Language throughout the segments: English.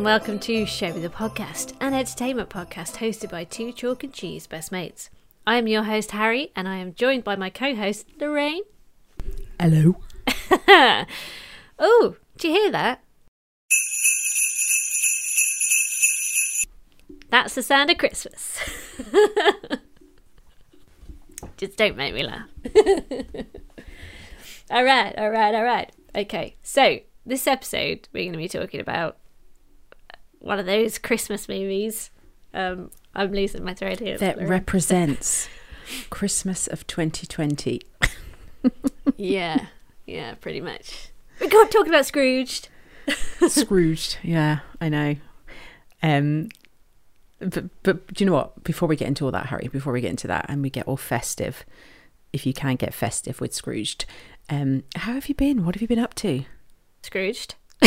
and welcome to Show Me the Podcast, an entertainment podcast hosted by two chalk and cheese best mates. I am your host, Harry, and I am joined by my co host, Lorraine. Hello. oh, do you hear that? That's the sound of Christmas. Just don't make me laugh. all right, all right, all right. Okay, so this episode we're going to be talking about one of those Christmas movies. Um, I'm losing my thread here. That represents Christmas of 2020. yeah, yeah, pretty much. We got talking about Scrooged. Scrooged, yeah, I know. Um, but, but do you know what? Before we get into all that, Harry, before we get into that and we get all festive, if you can get festive with Scrooged, um, how have you been? What have you been up to? Scrooged.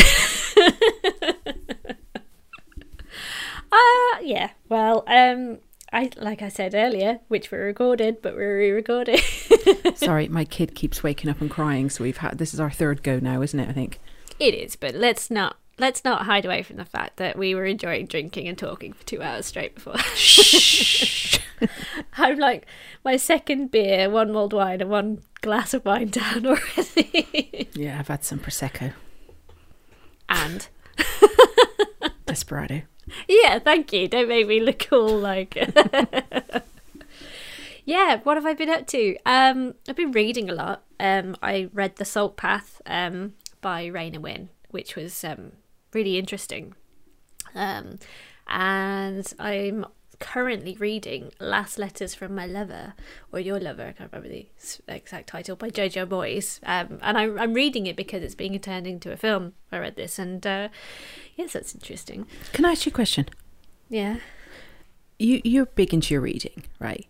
uh yeah. Well, um I like I said earlier, which we recorded, but we're re-recording. Sorry, my kid keeps waking up and crying, so we've had this is our third go now, isn't it? I think it is, but let's not let's not hide away from the fact that we were enjoying drinking and talking for two hours straight before. Shh. I'm like my second beer, one mulled wine, and one glass of wine down already. yeah, I've had some prosecco and desperado. Yeah, thank you. Don't make me look all like. yeah, what have I been up to? Um, I've been reading a lot. Um, I read The Salt Path um, by Raynor Winn, which was um, really interesting. Um, and I'm currently reading Last Letters from My Lover, or Your Lover, I can't remember the exact title, by Jojo Moyes. Um, and I'm, I'm reading it because it's being turned into a film. I read this, and uh, yes, that's interesting. Can I ask you a question? Yeah. You, you're big into your reading, right?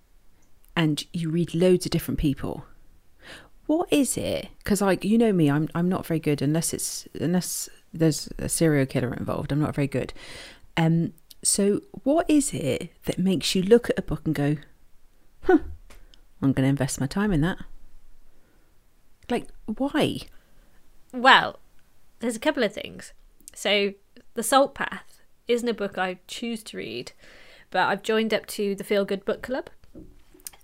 And you read loads of different people. What is it? Because, like, you know me, I'm I'm not very good unless it's unless there's a serial killer involved. I'm not very good. Um, so, what is it that makes you look at a book and go, huh, I'm going to invest my time in that? Like, why? Well, there's a couple of things. So, The Salt Path isn't a book I choose to read, but I've joined up to the Feel Good Book Club.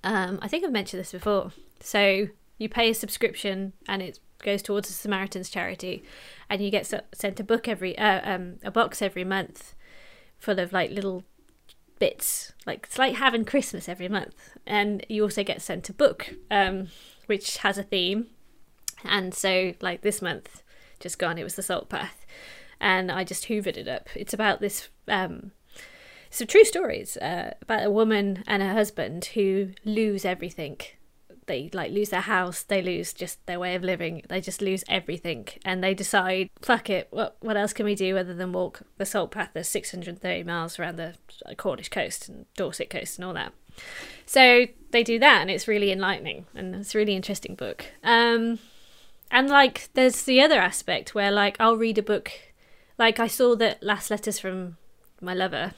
Um, I think I've mentioned this before. So, you pay a subscription and it goes towards the Samaritan's charity, and you get sent a book every uh, um, a box every month full of like little bits. Like it's like having Christmas every month, and you also get sent a book, um, which has a theme. And so, like this month, just gone, it was the Salt Path, and I just hoovered it up. It's about this. Um, some true stories uh, about a woman and her husband who lose everything they like lose their house, they lose just their way of living, they just lose everything, and they decide, fuck it, what what else can we do other than walk the salt path? There's 630 miles around the Cornish coast and Dorset coast and all that. So they do that, and it's really enlightening, and it's a really interesting book. Um, and like, there's the other aspect where like I'll read a book, like I saw that Last Letters from My Lover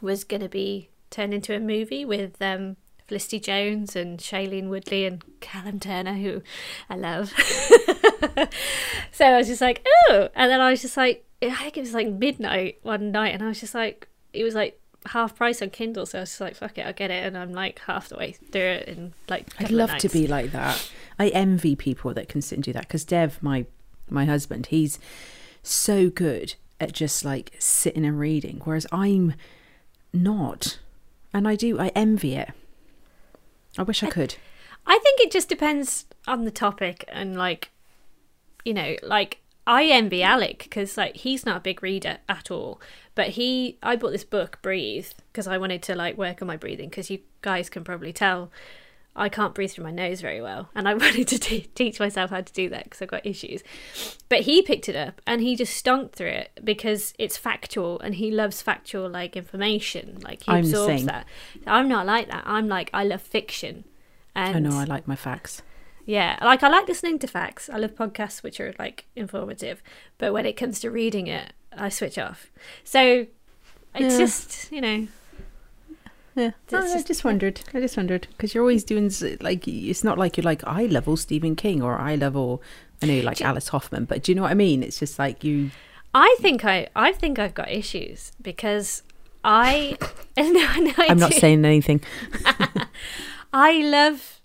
was gonna be turned into a movie with um Felicity Jones and Shailene Woodley and Callum Turner, who I love. so I was just like, oh, and then I was just like, I think it was like midnight one night, and I was just like, it was like half price on Kindle, so I was just like, fuck it, I'll get it, and I'm like half the way through it and like. I'd love to be like that. I envy people that can sit and do that because Dev, my my husband, he's so good at just like sitting and reading, whereas I'm not, and I do. I envy it. I wish I could. I think it just depends on the topic and like, you know, like I envy Alec because like he's not a big reader at all, but he I bought this book Breathe because I wanted to like work on my breathing because you guys can probably tell I can't breathe through my nose very well, and I wanted to t- teach myself how to do that because I've got issues. But he picked it up and he just stonked through it because it's factual, and he loves factual like information. Like he I'm absorbs that. I'm not like that. I'm like I love fiction. And I know I like my facts. Yeah, like I like listening to facts. I love podcasts which are like informative, but when it comes to reading it, I switch off. So it's yeah. just you know yeah, oh, I just wondered. I just wondered because you're always doing like it's not like you're like I level Stephen King or I level I know you like Alice Hoffman, but do you know what I mean? It's just like you. I think I I think I've got issues because I no, no, I I'm not saying anything. I love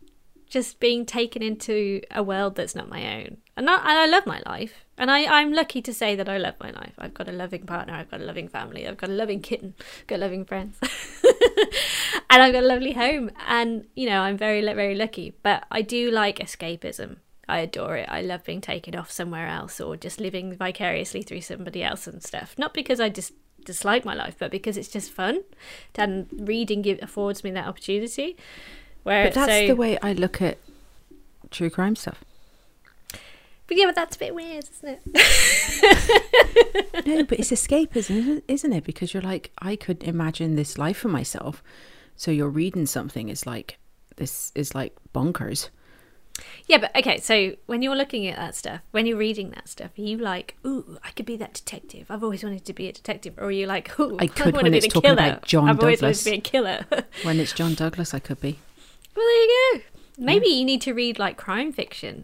just being taken into a world that's not my own. And I, and I love my life. And I, I'm lucky to say that I love my life. I've got a loving partner, I've got a loving family, I've got a loving kitten, I've got loving friends. and I've got a lovely home. And, you know, I'm very, very lucky. But I do like escapism. I adore it. I love being taken off somewhere else or just living vicariously through somebody else and stuff. Not because I just dislike my life, but because it's just fun. And reading affords me that opportunity. Where But that's so, the way I look at true crime stuff. But yeah, but that's a bit weird, isn't it? No, but it's escapism, isn't it? Because you're like, I could imagine this life for myself. So you're reading something is like, this is like bonkers. yeah, but okay. So when you're looking at that stuff, when you're reading that stuff, are you like, "Ooh, I could be that detective. I've always wanted to be a detective," or are you like, "Ooh, I could want when to be it's the talking killer. about John I've always wanted to be a killer." When it's John Douglas, I could be. There you go. Maybe you need to read like crime fiction.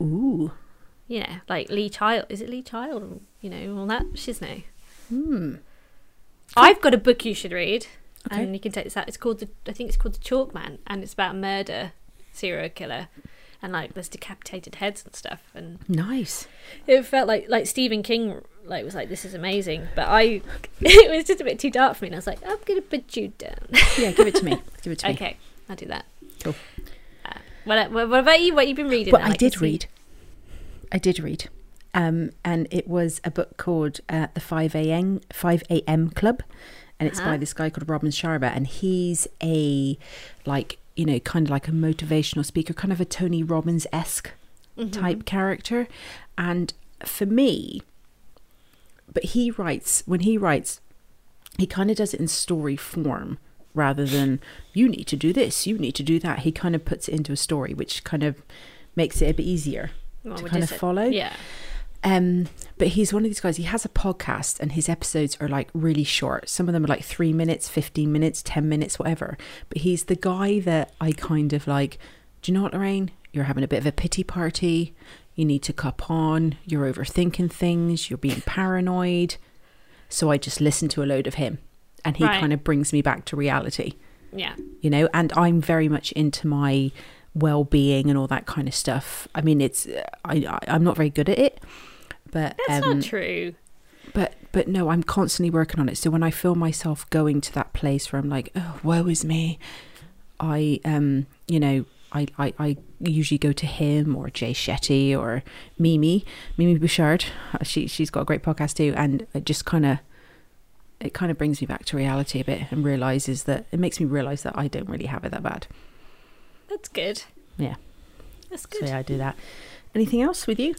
Ooh. You know, like Lee Child. Is it Lee Child? You know, all that shiznay. Hmm. I've got a book you should read, Okay. and you can take this out. It's called the. I think it's called the Chalk Man, and it's about murder serial killer, and like there's decapitated heads and stuff, and Nice. it felt like like Stephen King like was like this is amazing, but I it was just a bit too dark for me, and I was like I'm gonna put you down. Yeah, give it to me. Give it to me. okay, I'll do that. Cool. Uh, what, what about you? What you've been reading? But then? I did read. I did read. Um, and it was a book called uh, The 5 a.m. 5 a.m. Club. And it's by Uh-huh. this guy called Robin Sharma. And he's a, like, you know, kind of like a motivational speaker, kind of a Tony Robbins esque Mhm. type character. And for me, but he writes, when he writes, he kind of does it in story form rather than you need to do this, you need to do that. He kind of puts it into a story, which kind of makes it a bit easier Well, to kind of it? follow. Yeah. Um, but he's one of these guys. He has a podcast, and his episodes are like really short. Some of them are like three minutes, fifteen minutes, ten minutes, whatever. But he's the guy that I kind of like. Do you know what, Lorraine? You're having a bit of a pity party. You need to cup on. You're overthinking things. You're being paranoid. So I just listen to a load of him, and he Right. kind of brings me back to reality Yeah. you know and i'm very much into my well-being and all that kind of stuff i mean it's i, I i'm not very good at it but That's um, not true. but but no i'm constantly working on it so when i feel myself going to that place where i'm like oh woe is me i um you know I, I, I usually go to him or Jay Shetty or Mimi, Mimi Bouchard. She she's got a great podcast too, and it just kind of it kind of brings me back to reality a bit and realizes that it makes me realize that I don't really have it that bad. That's good. Yeah. That's So good. yeah, I do that. Anything else with you?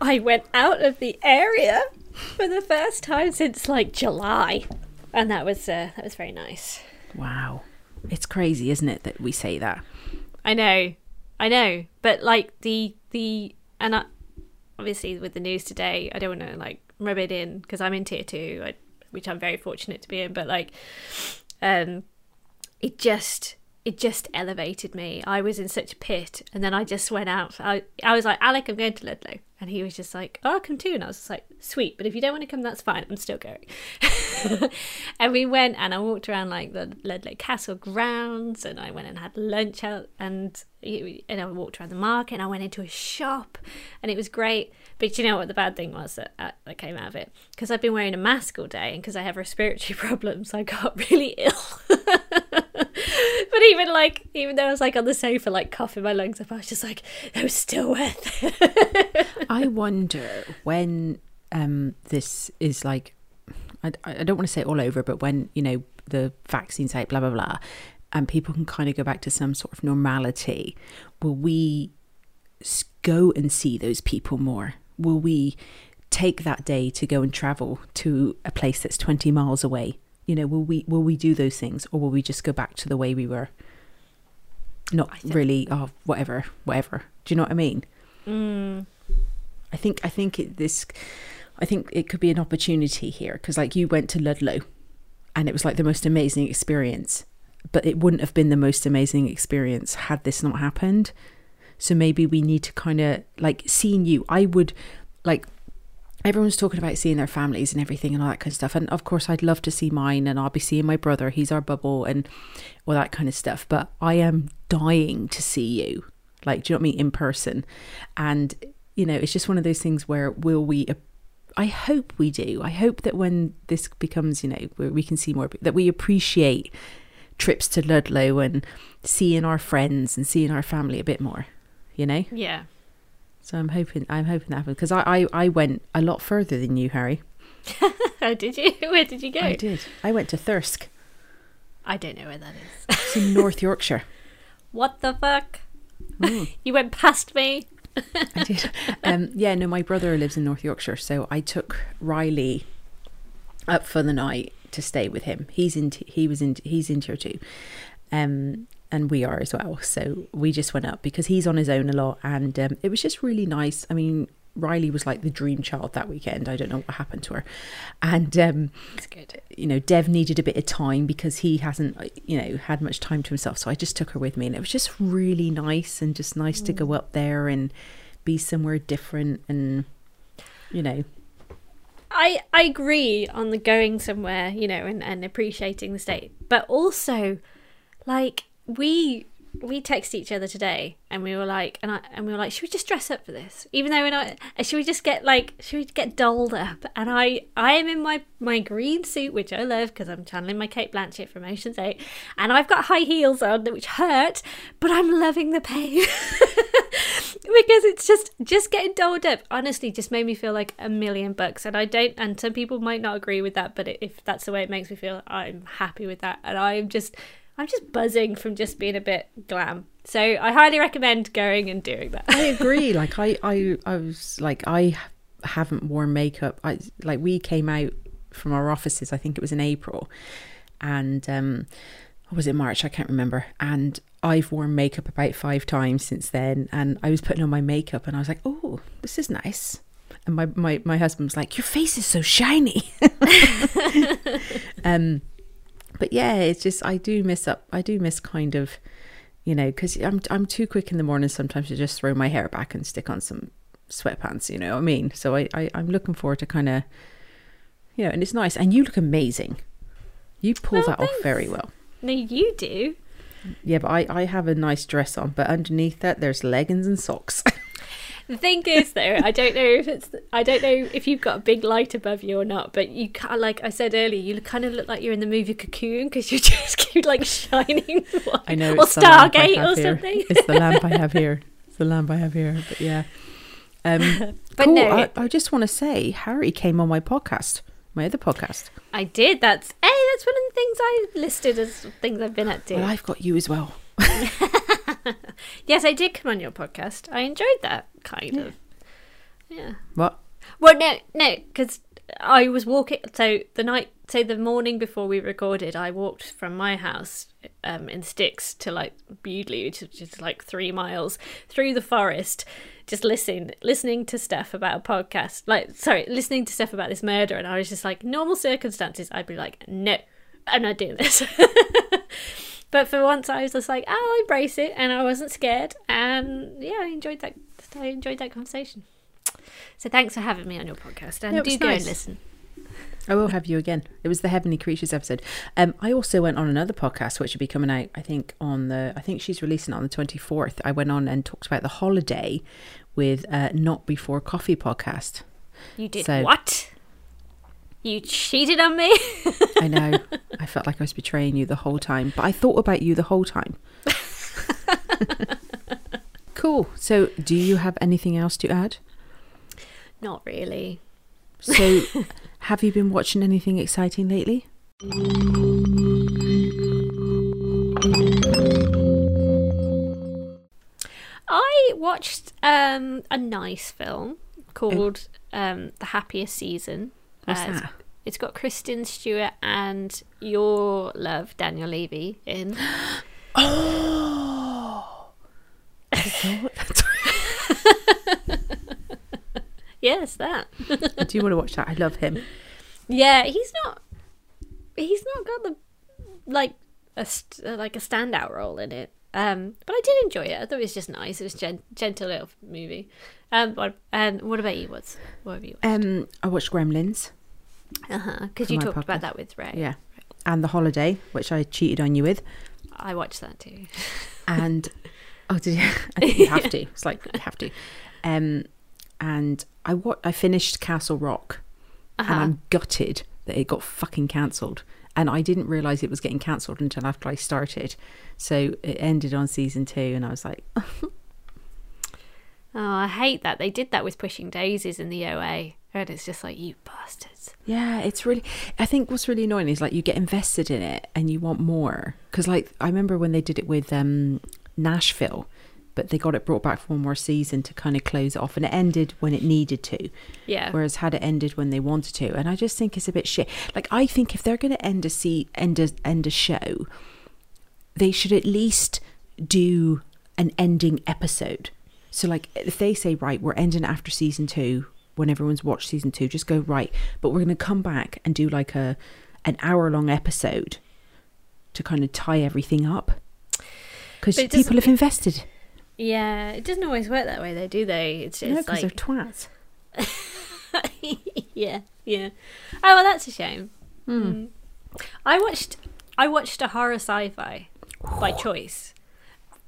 I went out of the area for the first time since like July, and that was uh, that was very nice. Wow, it's crazy, isn't it, that we say that? I know, I know, but like the the and I, obviously with the news today, I don't want to like rub it in because I'm in tier two, I, which I'm very fortunate to be in. But like, um, it just it just elevated me. I was in such a pit, and then I just went out. I I was like, Alec, I'm going to Ludlow, and he was just like, Oh, I'll come too, and I was just like, Sweet, but if you don't want to come, that's fine. I'm still going. and we went, and I walked around like the Ludlow Castle grounds, and I went and had lunch out, and and I walked around the market, and I went into a shop, and it was great. But you know what the bad thing was that uh, that came out of it? Because I've been wearing a mask all day, and because I have respiratory problems, I got really ill. even like, even though I was like on the sofa, like coughing my lungs up, I was just like, it was still worth it. I wonder when um, this is like, I, I don't want to say all over, but when, you know, the vaccine's out, blah, blah, blah, and people can kind of go back to some sort of normality, will we go and see those people more? Will we take that day to go and travel to a place that's 20 miles away? You know, will we will we do those things or will we just go back to the way we were? Not really, oh, whatever, whatever. Do you know what I mean? Mm. I think I think it, this I think it could be an opportunity here because like you went to Ludlow and it was like the most amazing experience but it wouldn't have been the most amazing experience had this not happened so maybe we need to kind of like seeing you I would like everyone's talking about seeing their families and everything and all that kind of stuff. And of course, I'd love to see mine, and I'll be seeing my brother. He's our bubble, and all that kind of stuff. But I am dying to see you. Like, do you know what I mean? In person. And, you know, it's just one of those things where will we. I hope we do. I hope that when this becomes, you know, where we can see more, that we appreciate trips to Ludlow and seeing our friends and seeing our family a bit more, you know? Yeah. So I'm hoping I'm hoping that happens because I, I I went a lot further than you, Harry. oh, did you? Where did you go? I did. I went to Thirsk. I don't know where that is. It's in North Yorkshire. what the fuck? Mm. You went past me. I did. Um, yeah, no, my brother lives in North Yorkshire, so I took Riley up for the night to stay with him. He's in. He was in. He's in tier two, um, and we are as well. So we just went up because he's on his own a lot, and um, it was just really nice. I mean, Riley was like the dream child that weekend. I don't know what happened to her, and um, you know, Dev needed a bit of time because he hasn't, you know, had much time to himself. So I just took her with me, and it was just really nice and just nice to go up there and be somewhere different, and you know, I I agree on the going somewhere, you know, and, and appreciating the state. But also, like we we texted each other today and we were like and I and we were like, should we just dress up for this? Even though we're not should we just get like should we get dolled up? And I I am in my my green suit, which I love because I'm channeling my Cate Blanchett from Ocean's Eight, and I've got high heels on which hurt, but I'm loving the pain. because it's just just getting dolled up honestly just made me feel like a million bucks and i don't and some people might not agree with that but if that's the way it makes me feel i'm happy with that and i'm just i'm just buzzing from just being a bit glam so i highly recommend going and doing that I agree. like I, I, I was like I haven't worn makeup. I like we came out from our offices. I think it was in April, and um, or was it March? I can't remember. And I've worn makeup about five times since then. And I was putting on my makeup, and I was like, "Oh, this is nice." And my my my husband was like, "Your face is so shiny." um, but yeah, it's just I do miss up. I do miss kind of you know, because I'm I'm too quick in the morning sometimes to just throw my hair back and stick on some sweatpants. You know what I mean? So I, I I'm looking forward to kind of, you know, and it's nice. And you look amazing. You pull Oh, that off very well. no you do Yeah, but I I have a nice dress on, but underneath that there's leggings and socks. the thing is though i don't know if it's i don't know if you've got a big light above you or not but you like i said earlier you kind of look like you're in the movie cocoon because you just keep like shining white. I know or it's the lamp stargate or here. something It's the lamp I have here. It's the lamp I have here. But yeah. Um, But cool. no, I, I just want to say Harry came on my podcast, my other podcast. I did. That's hey, that's one of the things I listed as things I've been up to. Well, I've got you as well. yes, I did come on your podcast. I enjoyed that kind of. Yeah. What? Well, no, no, because I was walking. So the night, so the morning before we recorded, I walked from my house um, in Sticks to like Bewdley, which is just like three miles through the forest, just listening, listening to stuff about a podcast. Like, sorry, listening to stuff about this murder, and I was just like, normal circumstances, I'd be like, no, I'm not doing this. but for once, I was just like, I'll embrace it, and I wasn't scared, and yeah, I enjoyed that. I enjoyed that conversation. So thanks for having me on your podcast, and do was go nice. and listen. I will have you again. It was the Heavenly Creatures episode. Um, I also went on another podcast, which will be coming out. I think on the. I think she's releasing it on the twenty fourth. I went on and talked about the holiday with uh, Not Before Coffee podcast. You did So- what? You cheated on me? I know. I felt like I was betraying you the whole time, but I thought about you the whole time. cool. So, do you have anything else to add? Not really. So, have you been watching anything exciting lately? I watched um, a nice film called um, The Happiest Season. What's Uh, it's- It's got Kristen Stewart and your love, Daniel Levy, in. Oh. Yes, that. I do want to watch that. I love him. Yeah, he's not. He's not got the like a st- like a standout role in it. Um, but I did enjoy it. I thought it was just nice. It was gen- gentle little movie. Um, but, and what about you? What's what have you? Um, I watched Gremlins. Uh huh. Because you talked about that with Ray. Yeah, and The Holiday, which I cheated on you with. I watched that too. and oh did you i think you have to it's like you have to um and i what i finished castle rock Uh-huh. and i'm gutted that it got fucking cancelled and i didn't realize it was getting cancelled until after i started so it ended on season two and i was like Oh, I hate that. They did that with Pushing Daisies in the OA. And it's just like, you bastards. yeah it's really i think what's really annoying is like you get invested in it and you want more because like i remember when they did it with um nashville but they got it brought back for one more season to kind of close it off and it ended when it needed to. Yeah. whereas had it ended when they wanted to and i just think it's a bit shit. Like i think if they're going to end a see end a end a show they should at least do an ending episode. So like if they say right we're ending after season two when everyone's watched season two just go right but we're going to come back and do like a an hour long episode to kind of tie everything up. Because But it doesn't- people have invested Yeah, it doesn't always work that way, though, do they? It's no just because like, they're twats yeah, yeah. Oh well, that's a shame. Hmm. Mm. I watched, I watched a horror sci-fi by choice,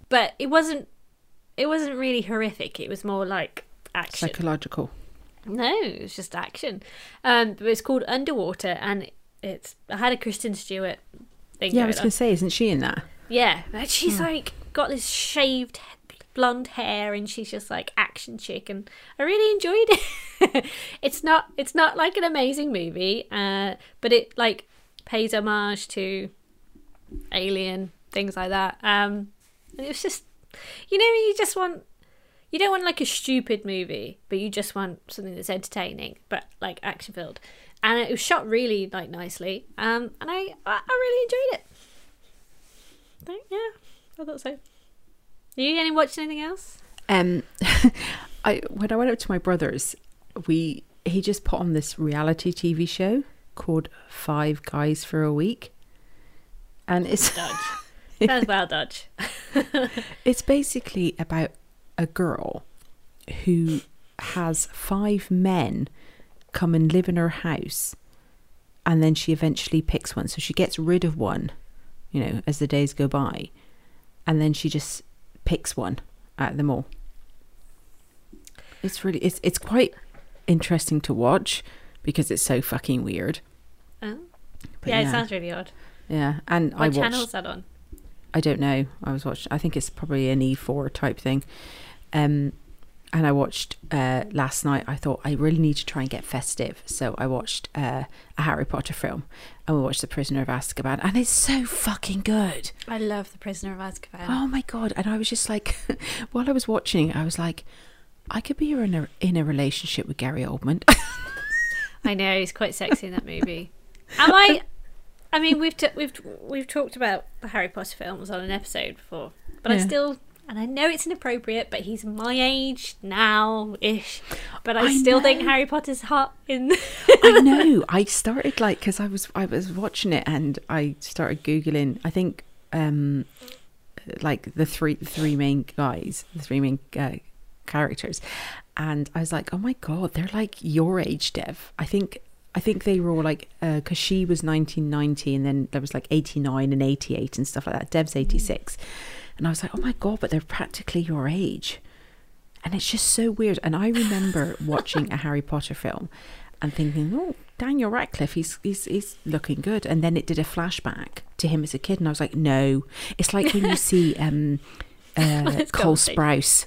but it wasn't, it wasn't really horrific. It was more like action. psychological No, it was just action. Um, but it's called Underwater, and it's I had a Kristen Stewart thing. yeah i was going to say isn't she in that Yeah, but Hmm. she's like got this shaved blonde hair, and she's just like action chick, and I really enjoyed it. it's not it's not like an amazing movie, uh, but it like pays homage to Alien things like that. Um, and it was just you know you just want you don't want like a stupid movie, but you just want something that's entertaining, but like action filled. And it was shot really like nicely, um, and I I really enjoyed it. So, yeah, I thought so. You any watching anything else? Um, I when I went up to my brother's, we he just put on this reality TV show called Five Guys for a Week, and it's Dodge. That's well dodge. it's basically about a girl who has five men come and live in her house, and then she eventually picks one. So she gets rid of one, you know, as the days go by, and then she just picks one out of them all. It's really it's it's quite interesting to watch because it's so fucking weird. Oh. But Yeah, it sounds really odd. yeah, and What I channel watched. is that on? I don't know. I was watching. I think it's probably an E4 type thing. Um, and I watched uh, last night. I thought I really need to try and get festive, so I watched uh, a Harry Potter film, and we watched The Prisoner of Azkaban, and it's so fucking good. I love The Prisoner of Azkaban. Oh my god! And I was just like, while I was watching, I was like, I could be in a in a relationship with Gary Oldman. I know he's quite sexy in that movie. Am I? I mean, we've t- we've we've talked about the Harry Potter films on an episode before, but I still, and I know it's inappropriate, but he's my age now ish. But I, I still think. Harry Potter's hot in. I know. I started like because I was I was watching it and I started googling. I think um like the three three main guys, the three main uh, characters, and I was like, oh my god, they're like your age, Dev. I think I think they were all like because she was 1990 and then there was like 89 and 88 and stuff like that. Dev's 86, and I was like, oh my god, but they're practically your age. And it's just so weird. And I remember watching a Harry Potter film and thinking, oh, Daniel Radcliffe, he's, he's, he's looking good. And then it did a flashback to him as a kid. And I was like, no. It's like when you see um, uh, Cole. Sprouse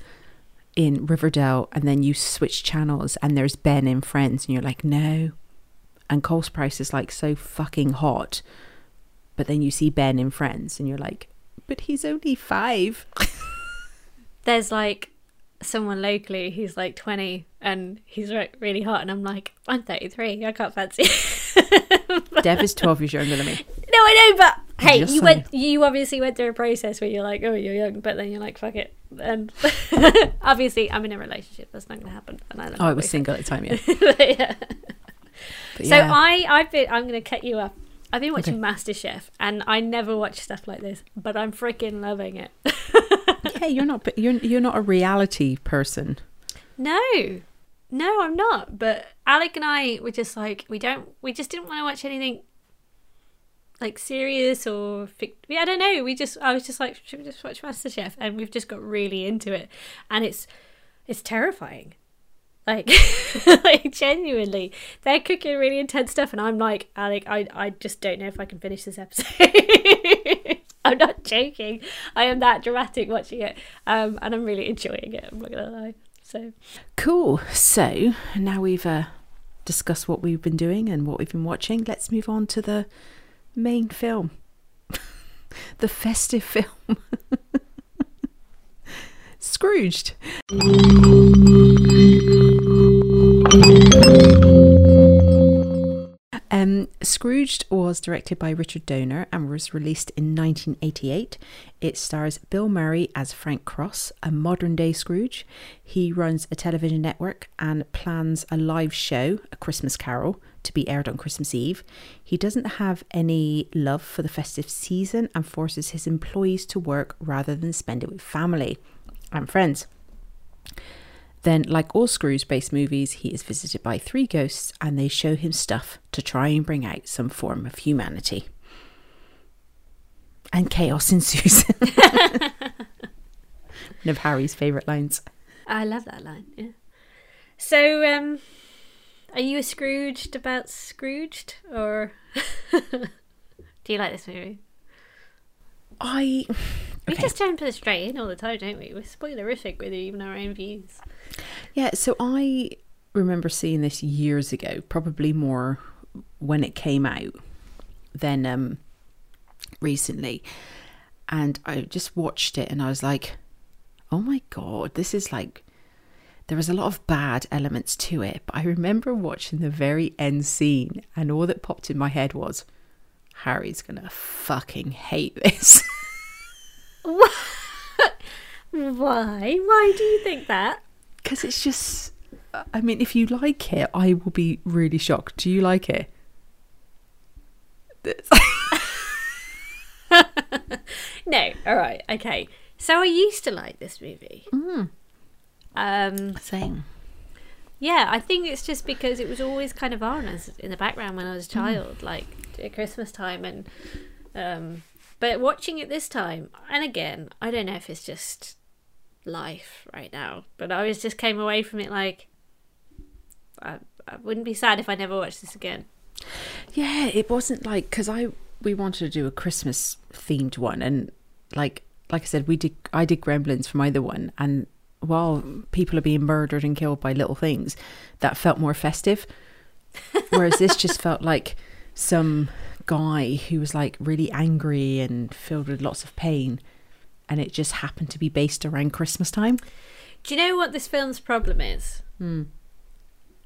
in Riverdale and then you switch channels and there's Ben in Friends and you're like, no. And Cole Sprouse is like so fucking hot. But then you see Ben in Friends and you're like, but he's only five. There's like someone locally who's like 20 and he's re- really hot, and I'm like, I'm 33, I can't fancy. Dev is 12 years younger than me. No, I know, but hey, Just you saying. went. You obviously went through a process where you're like, oh, you're young, but then you're like, fuck it. Um, and obviously, I'm in a relationship. That's not going to happen. And I Oh, I was single at the time, yeah. yeah. But So. I, I've been. I'm going to cut you up. I've been watching MasterChef, and I never watch stuff like this, but I'm freaking loving it. okay, you're not. You're you're not a reality person. No, no, I'm not. But Alec and I were just like, we don't, we just didn't want to watch anything like serious or fic- I don't know. We just, I was just like, should we just watch MasterChef? And we've just got really into it, and it's, it's terrifying. Like, like genuinely, they're cooking really intense stuff, and I'm like, Alec, I, I just don't know if I can finish this episode. I'm not joking. I am that dramatic watching it, um, and I'm really enjoying it. I'm not gonna lie. So Cool. So now we've uh, discussed what we've been doing and what we've been watching. Let's move on to the main film, the festive film, Scrooged. Um, Scrooged was directed by Richard Donner and was released in 1988. It stars Bill Murray as Frank Cross, a modern day Scrooge. He runs a television network and plans a live show, A Christmas Carol, to be aired on Christmas Eve. He doesn't have any love for the festive season and forces his employees to work rather than spend it with family and friends. Then, like all Scrooge based movies, he is visited by three ghosts and they show him stuff to try and bring out some form of humanity. And chaos ensues. One of Harry's favourite lines. I love that line. Yeah. So, um, are you a Scrooged about Scrooged, or do you like this movie? I. We Okay. just jump straight in all the time, don't we? We're spoilerific with even our own views. Yeah, so I remember seeing this years ago, probably more when it came out than um, recently. And I just watched it and I was like, oh my God, this is like. There was a lot of bad elements to it, but I remember watching the very end scene, and all that popped in my head was, Harry's gonna fucking hate this. Why? Why do you think that? Because it's just. I mean, if you like it, I will be really shocked. Do you like it? No. All right. Okay. So I used to like this movie. Mm. Um, Same. Yeah, I think it's just because it was always kind of on as in the background when I was a Hmm. child, like at Christmas time, and um, but watching it this time, and again, I don't know if it's just life right now, but I was just came away from it like I, I wouldn't be sad if I never watched this again. Yeah, it wasn't like because I we wanted to do a Christmas themed one, and like like I said, we did I did Gremlins from either one, and while people are being murdered and killed by little things, that felt more festive. Whereas this just felt like some guy who was like really angry and filled with lots of pain, and it just happened to be based around Christmas time. Do you know what this film's problem is? Hmm.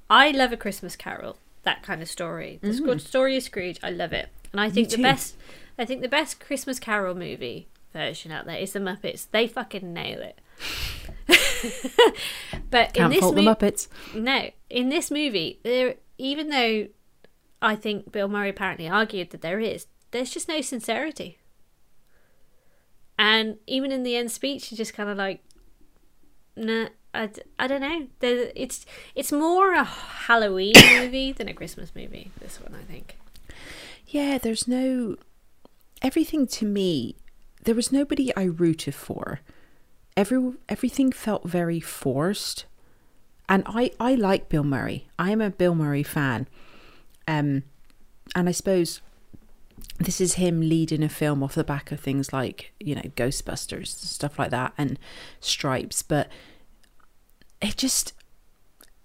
I love a Christmas Carol, that kind of story. The sc- story of Scrooge, I love it, and I think the Mm. best, I think the best Christmas Carol movie version out there is the Muppets. They fucking nail it. but in Can't this fault the mo- no, in this movie, there even though I think Bill Murray apparently argued that there is, there's just no sincerity. And even in the end speech, he's just kind of like, nah, I, I don't know. There, it's it's more a Halloween movie than a Christmas movie. This one, I think. Yeah, there's no everything to me. There was nobody I rooted for. Every everything felt very forced, and I I like Bill Murray. I am a Bill Murray fan, um, and I suppose this is him leading a film off the back of things like you know Ghostbusters stuff like that and Stripes, but it just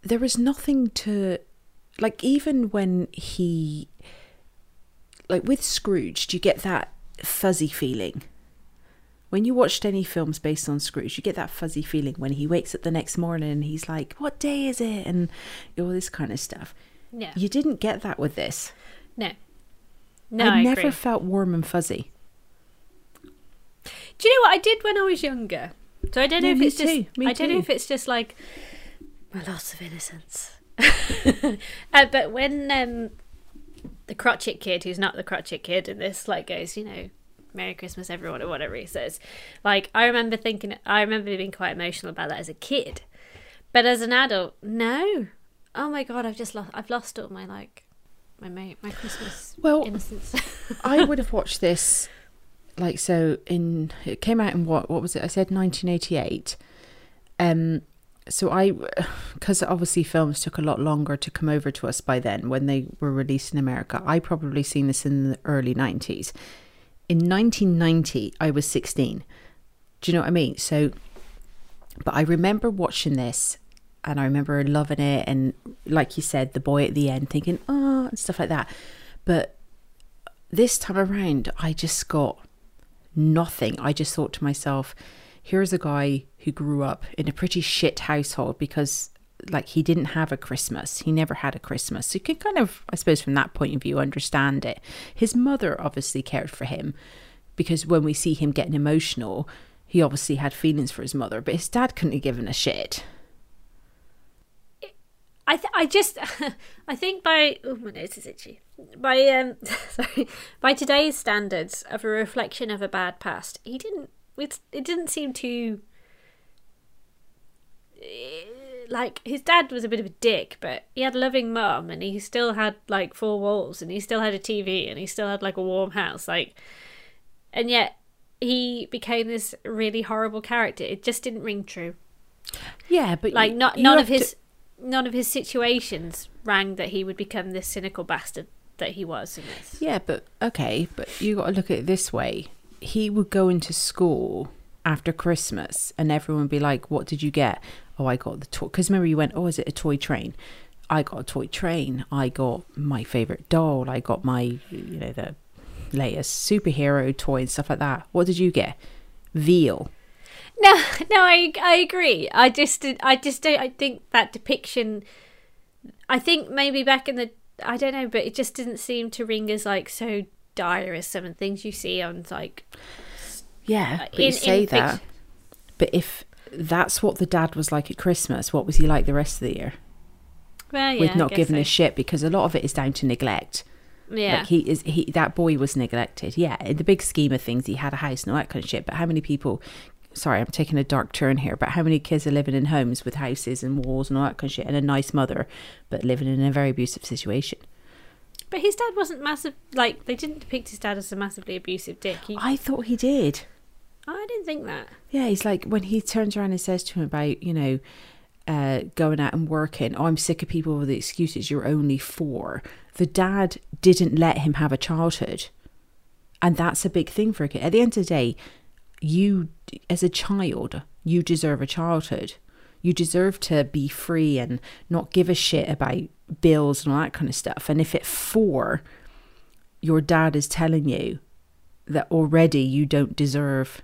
there was nothing to like even when he like with Scrooge, do you get that fuzzy feeling? When you watched any films based on Scrooge, you get that fuzzy feeling when he wakes up the next morning and he's like, What day is it? And all this kind of stuff. Yeah. You didn't get that with this. No. No, I, I, never agree. felt warm and fuzzy. Do you know what I did when I was younger? So I don't know Yeah, if it's just Me I don't know if it's just like my loss of innocence. uh, but when um, the Cratchit kid, who's not the Cratchit kid in this, like goes, you know, Merry Christmas, everyone, or whatever he says. Like, I remember thinking, I remember being quite emotional about that as a kid. But as an adult, no. Oh my god, I've just lost, I've lost all my, like, my, my, my Christmas Well, innocence. I would have watched this like so in it came out in what what was it I said 1988 um so I cuz obviously films took a lot longer to come over to us by then when they were released in America I probably seen this in the early 90s in 1990 I was 16 do you know what I mean? So but I remember watching this and I remember loving it and like you said the boy at the end thinking oh and stuff like that. But this time around, I just got nothing. I just thought to myself, here's a guy who grew up in a pretty shit household because, like, he didn't have a Christmas. He never had a Christmas. So you can kind of, I suppose, from that point of view, understand it. His mother obviously cared for him because when we see him getting emotional, he obviously had feelings for his mother, but his dad couldn't have given a shit. I th- I just I think by oh my nose is itchy by um sorry by today's standards of a reflection of a bad past he didn't it it didn't seem to eh, like his dad was a bit of a dick but he had a loving mum and he still had like four walls and he still had a TV and he still had like a warm house like and yet he became this really horrible character it just didn't ring true Yeah, but like you- not you none of his to- none of his situations rang that he would become this cynical bastard that he was in this. Yeah, but okay, but you got to look at it this way. He would go into school after Christmas, and everyone would be like, "What did you get?" Oh, I got the toy. Because remember, you went, "Oh, is it a toy train?" I got a toy train. I got my favorite doll. I got my, you know, the latest superhero toy and stuff like that. What did you get? Veal. No, no, I I agree. I just I just don't. I think that depiction. I think maybe back in the I don't know, but it just didn't seem to ring as like so dire as some of the things you see on like Yeah, Uh, but you say that. fict- But if that's what the dad was like at Christmas, what was he like the rest of the year? well, yeah, With not giving so. a shit because a lot of it is down to neglect. Yeah, Like he is he that boy was neglected. Yeah, in the big scheme of things, he had a house and all that kind of shit. But how many people? Sorry, I'm taking a dark turn here. But how many kids are living in homes with houses and walls and all that kind of shit, and a nice mother, but living in a very abusive situation? but his dad wasn't massive. Like they didn't depict his dad as a massively abusive dick. He, I thought he did. I didn't think that. Yeah, he's like when he turns around and says to him about you know. Uh, going out and working. Oh, I'm sick of people with the excuses. You're only four. The dad didn't let him have a childhood. And that's a big thing for a kid. At the end of the day, you, as a child, you deserve a childhood. You deserve to be free and not give a shit about bills and all that kind of stuff. And if at four, your dad is telling you that already you don't deserve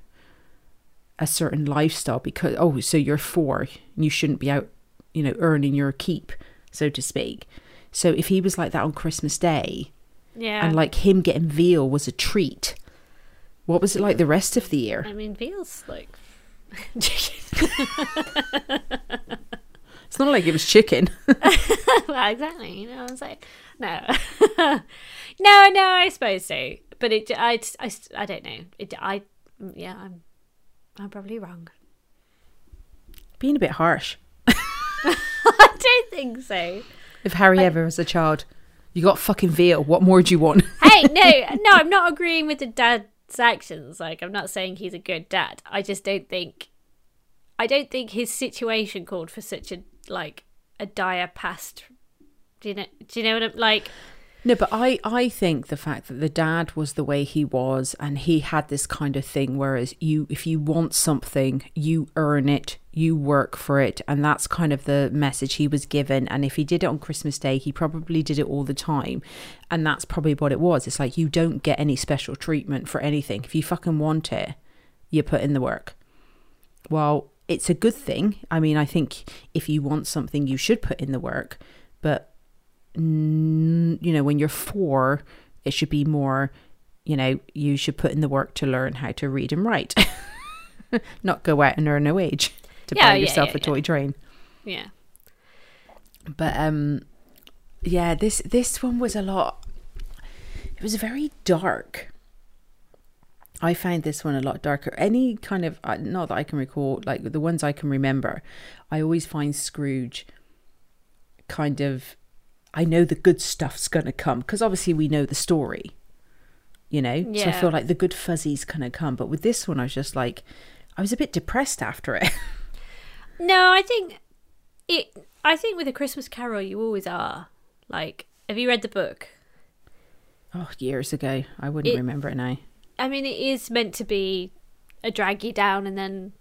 a certain lifestyle because, oh, so you're four, you shouldn't be out, you know, earning your keep, so to speak. So if he was like that on Christmas Day, Yeah, and like him getting veal was a treat. What was it like the rest of the year? I mean, veal's like. It's not like it was chicken. well, exactly. You know what I'm saying? No, no, no. I suppose so, but it. I. I. I don't know. It. I. Yeah. I'm. I'm probably wrong. Being a bit harsh. I don't think so. If Harry ever was a child, you got fucking veal. What more do you want? Hey, no, no. I'm not agreeing with the dad's actions. Like, I'm not saying he's a good dad. I just don't think. I don't think his situation called for such a like a dire past. Do you know? Do you know what I'm like? No, but I, I think the fact that the dad was the way he was and he had this kind of thing, whereas you, if you want something, you earn it, you work for it. And that's kind of the message he was given. And if he did it on Christmas Day, he probably did it all the time. And that's probably what it was. It's like you don't get any special treatment for anything. If you fucking want it, you put in the work. Well, it's a good thing. I mean, I think if you want something, you should put in the work. But you know, when you're four, it should be more, you know, you should put in the work to learn how to read and write, not go out and earn a wage to Yeah, buy yourself yeah, a toy train. Yeah. But um, yeah, this this one was a lot. It was very dark. I found this one a lot darker. Any kind of uh, not that I can recall, like the ones I can remember, I always find Scrooge kind of. I know the good stuff's gonna come because obviously we know the story, you know. So I feel like the good fuzzy's gonna come. But with this one, I was just like, I was a bit depressed after it. No, I think it. I think with a Christmas Carol, you always are. Like, have you read the book? oh, years ago, I wouldn't It- remember it now. I mean, it is meant to be a drag you down and then,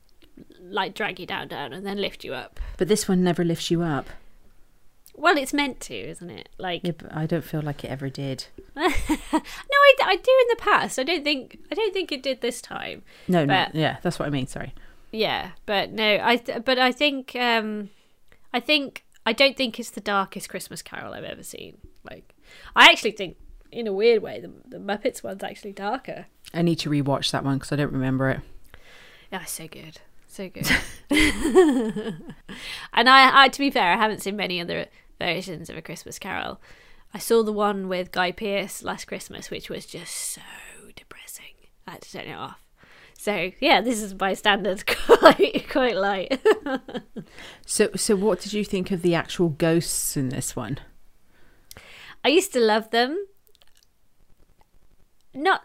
like, drag you down, down, and then lift you up. But this one never lifts you up. Well, it's meant to, isn't it? Like, Yeah, but I don't feel like it ever did. no, I, I do in the past. I don't think I don't think it did this time. No, no, yeah, that's what I mean. Sorry. Yeah, but no, I. Th- but I think. Um, I think I don't think it's the darkest Christmas Carol I've ever seen. Like, I actually think, in a weird way, the the Muppets one's actually darker. I need to rewatch that one because I don't remember it. Yeah, so good, so good. and I, I, to be fair, I haven't seen many other versions of A Christmas Carol. I saw the one with Guy Pearce last Christmas, which was just so depressing. I had to turn it off. So yeah, this is by standards quite quite light. So, so what did you think of the actual ghosts in this one? I used to love them. Not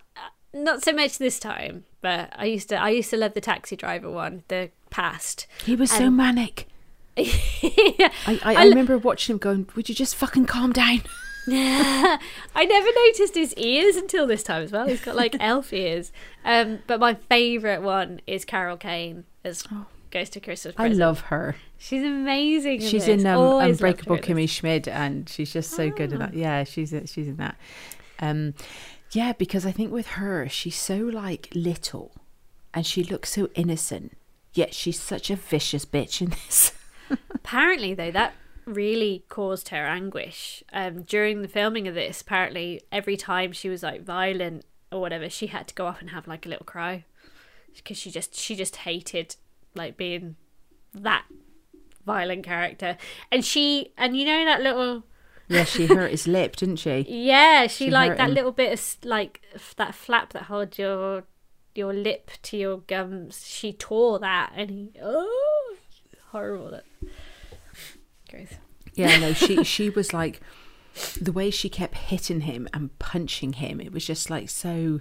not so much this time, but I used to I used to love the taxi driver one, the past. He was so manic. Yeah. I, I, I, I lo- remember watching him going, "Would you just fucking calm down?" I never noticed his ears until this time as well. He's got like elf ears. Um, but my favourite one is Carol Kane as Ghost of Christmas I love her. She's amazing. She's this. in um, Unbreakable in. Kimmy Schmidt, and she's just so good in that. Ah. Yeah, she's in- she's in that. Um, yeah, because I think with her, she's so like little, and she looks so innocent. Yet she's such a vicious bitch in this. Apparently, though, that really caused her anguish. Um, during the filming of this, apparently, every time she was like violent or whatever, she had to go off and have like a little cry because she just she just hated like being that violent character. And she and you know that little yeah, she hurt his lip, didn't she? yeah, she, She like that him. little bit of s- like f- that flap that holds your your lip to your gums. She tore that, and he oh horrible. That gross. Yeah, no, she she was like the way she kept hitting him and punching him. It was just like so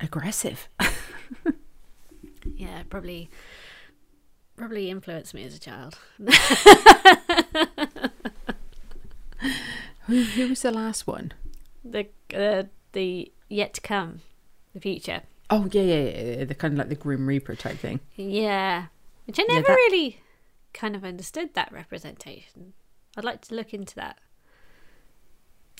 aggressive. Yeah, probably probably influenced me as a child. Who, who was the last one? The uh, the yet to come, the future. Oh yeah, yeah, yeah, yeah, the kind of like the Grim Reaper type thing. Yeah, which I Yeah, never that- really kind of understood that representation. I'd like to look into that.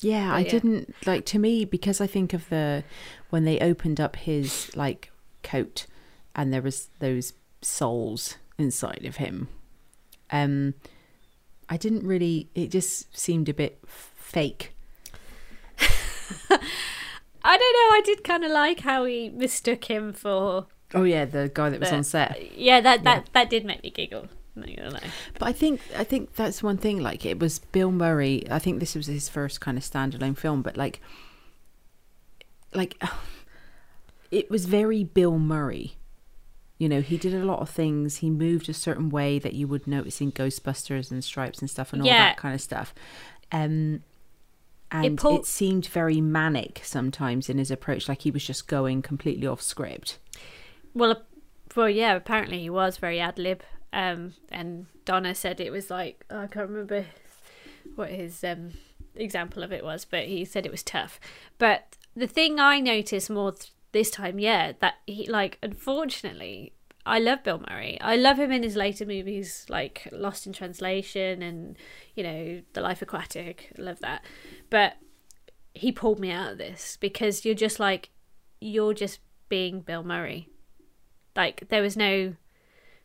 Yeah, But I yeah. didn't like to me because I think of the when they opened up his like coat and there was those souls inside of him. Um I didn't really it just seemed a bit fake. I don't know. I did kind of like how he mistook him for. Oh yeah, the guy that was on set. Yeah, that that that did make me giggle. Gonna. But I think I think that's one thing. Like it was Bill Murray. I think this was his first kind of standalone film, but like, like it was very Bill Murray. You know, he did a lot of things. He moved a certain way that you would notice in Ghostbusters and Stripes and stuff and all Yeah. that kind of stuff. Um, and it, pull- seemed very manic sometimes in his approach, like he was just going completely off script. Well, well, yeah. Apparently, he was very ad lib. Um, and Donna said it was like I can't remember what his um example of it was, but he said it was tough. But the thing I noticed more th- this time, yeah, that he like unfortunately. I love Bill Murray. I love him in his later movies like Lost in Translation and, you know, The Life Aquatic. I love that. But he pulled me out of this because you're just like, you're just being Bill Murray. Like, there was no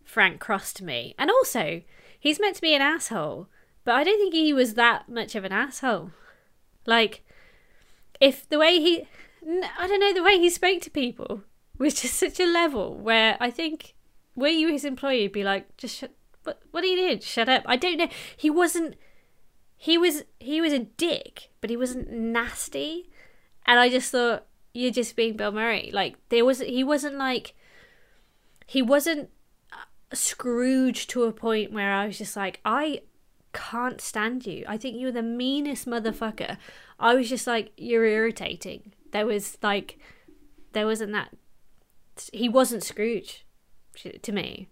Frank Cross to me. And also, he's meant to be an asshole, but I don't think he was that much of an asshole. Like, if the way he, I don't know, the way he spoke to people was just such a level where I think, were you his employee, you'd be like, just shut, what, what are you doing? Shut up. I don't know. He wasn't, he was, he was a dick, but he wasn't nasty. And I just thought, you're just being Bill Murray. Like there was he wasn't like he wasn't Scrooge to a point where I was just like I can't stand you. I think you're the meanest motherfucker. I was just like you're irritating. There was like there wasn't that he wasn't Scrooge to me.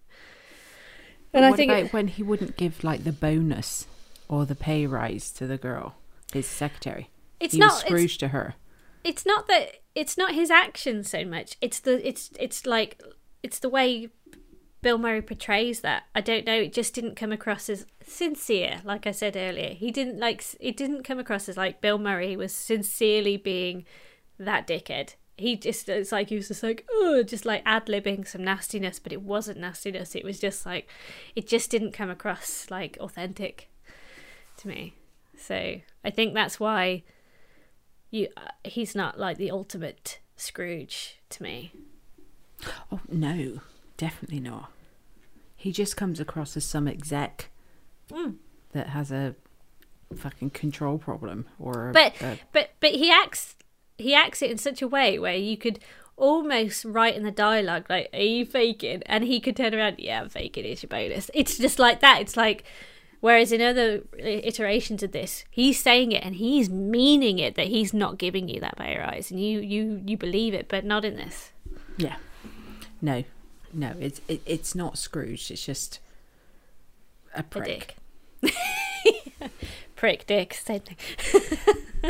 And I think it, when he wouldn't give like the bonus or the pay rise to the girl, his secretary. It's he not Scrooge to her. It's not that it's not his actions so much. It's the it's it's like it's the way Bill Murray portrays that. I don't know. It just didn't come across as sincere. Like I said earlier, he didn't like. It didn't come across as like Bill Murray was sincerely being that dickhead he just it's like he was just like oh just like ad libbing some nastiness but it wasn't nastiness it was just like it just didn't come across like authentic to me so i think that's why you uh, he's not like the ultimate scrooge to me oh no definitely not. He just comes across as some exec mm. that has a fucking control problem or but a, but but he acts he acts it in such a way where you could almost write in the dialogue like are you faking? And he could turn around yeah i'm faking it's your bonus. It's just like that. It's like whereas in other iterations of this he's saying it and he's meaning it that he's not giving you that pay rise and you you you believe it but not in this. Yeah. No no it's it, it's not scrooge it's just a prick a prick dick same thing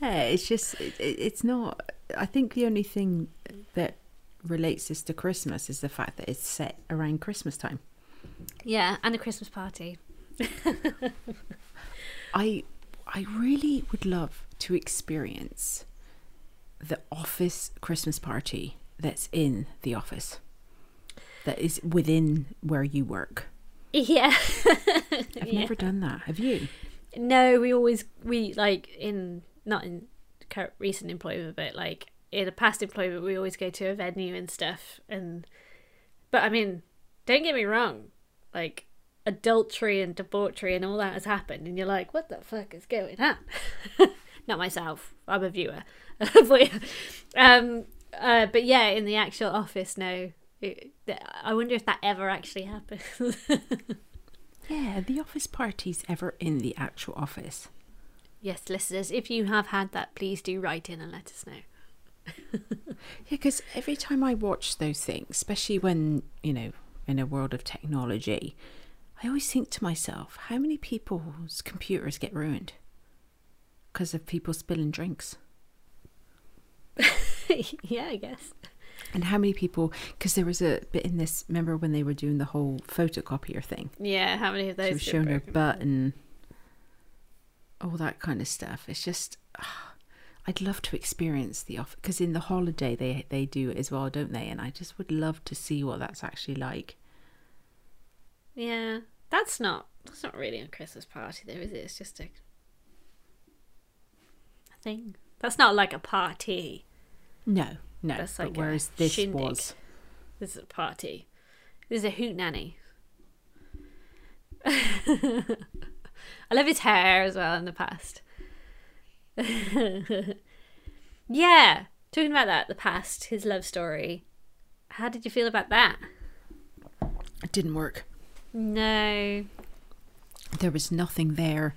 yeah, it's just it, it's not. I think the only thing that relates this to Christmas is the fact that it's set around Christmas time. Yeah, and a Christmas party. I I really would love to experience the office Christmas party that's in the office. That is within where you work. Yeah. I've yeah. never done that. Have you? No, we always we like in not in recent employment, but like in a past employment, we always go to a venue and stuff. And but I mean, don't get me wrong, like adultery and debauchery and all that has happened, and you're like, what the fuck is going on? not myself. I'm a viewer. um, uh, but yeah, in the actual office, no. It, I wonder if that ever actually happens. Yeah, the office parties ever in the actual office. Yes, listeners, if you have had that, please do write in and let us know. yeah, because every time I watch those things, especially when, you know, in a world of technology, I always think to myself, how many people's computers get ruined because of people spilling drinks? yeah, I guess. And how many people? Because there was a bit in this. Remember when they were doing the whole photocopier thing? Yeah, how many of those? She was showing her butt and all that kind of stuff. It's just, ah, I'd love to experience the off because in the holiday they they do it as well, don't they? And I just would love to see what that's actually like. Yeah, that's not that's not really a Christmas party, though, is it? It's just a, a thing. That's not like a party. No, no, That's like whereas this shindig. was. This is a party. This is a hoot nanny. I love his hair as well in the past. yeah, talking about that, the past, his love story. How did you feel about that? It didn't work. No. There was nothing there.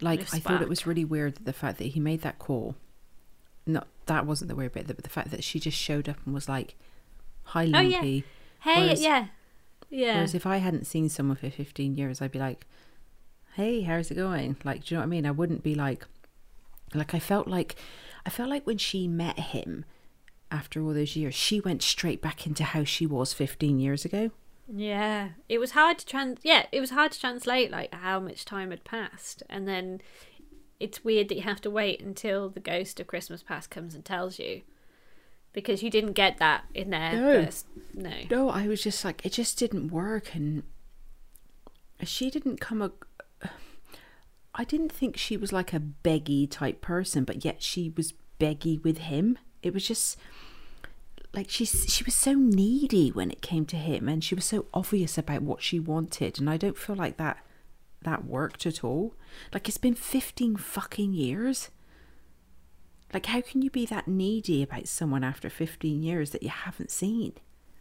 Like, I thought it was really weird the fact that he made that call that wasn't the weird bit, but the fact that she just showed up and was like, "Hi, Lumpy." Oh, yeah. Hey, whereas, yeah, yeah. Whereas if I hadn't seen someone for fifteen years, I'd be like, "Hey, how's it going?" Like, do you know what I mean? I wouldn't be like, like I felt like, I felt like when she met him after all those years, she went straight back into how she was fifteen years ago. Yeah, it was hard to trans. Yeah, it was hard to translate like how much time had passed, and then it's weird that you have to wait until the ghost of Christmas past comes and tells you because you didn't get that in there no. first. No, no, I was just like it just didn't work, and she didn't come. A, I didn't think she was like a beggy type person, but yet she was beggy with him. It was just like she she was so needy when it came to him, and she was so obvious about what she wanted, and I don't feel like that that worked at all. Like it's been 15 fucking years. Like, how can you be that needy about someone after 15 years that you haven't seen?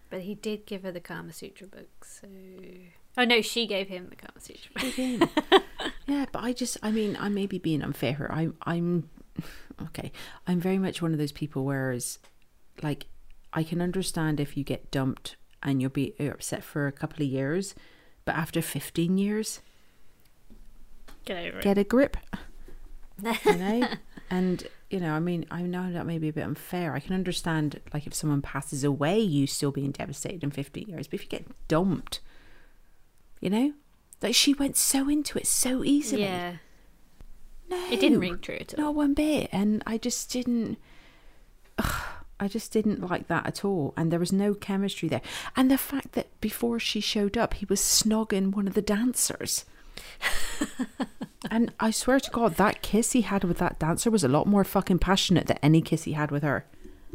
But he did give her the Kama Sutra book, so. Oh no, she gave him the Kama Sutra book. Yeah, but I just, I mean, I may be being unfair here. I'm, I'm, okay. I'm very much one of those people, whereas, like, I can understand if you get dumped and you'll be upset for a couple of years, but after 15 years, Get over it. get a grip. you know? And you know i mean i know that may be a bit unfair. I can understand like if someone passes away you still being devastated in 15 years. But if you get dumped you know? Like she went so into it so easily. Yeah, no. It didn't ring true at all. not one bit. And i just didn't ugh, i just didn't like that at all. And there was no chemistry there. And the fact that before she showed up he was snogging one of the dancers and i swear to god that kiss he had with that dancer was a lot more fucking passionate than any kiss he had with her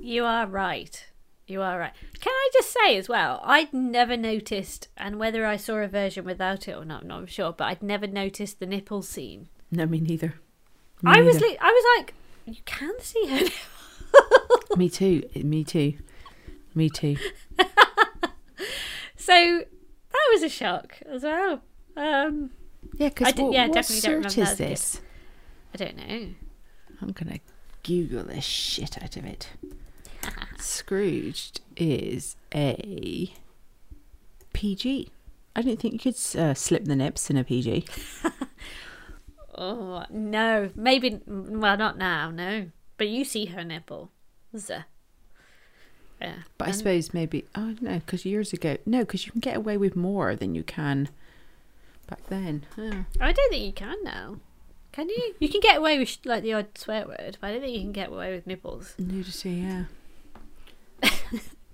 You are right. You are right. Can I just say as well, I'd never noticed, and whether I saw a version without it or not, I'm not sure, but I'd never noticed the nipple scene. no me neither Me I was, neither. li- I was like, you can see her. me too me too me too so that was a shock as well. Um, yeah because I what, yeah, what definitely don't search remember is that as a kid. this I don't know. I'm gonna Google the shit out of it. Scrooged is a PG. I don't think you could uh, slip the nips in a PG. Oh no, maybe. Well, not now. No, but you see her nipple. Zuh. Yeah, But I and- suppose maybe oh no, because years ago no, because you can get away with more than you can back then. I don't think you can now. Can you? You can get away with like the odd swear word, but I don't think you can get away with nipples. Nudity, yeah.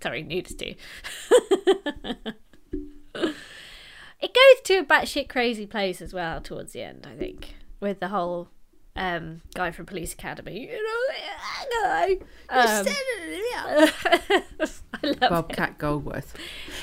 Sorry, nudity. it goes to a batshit crazy place as well towards the end. I think with the whole um, guy from Police Academy. You know, that guy. Um, I love it. Bobcat Goldthwait.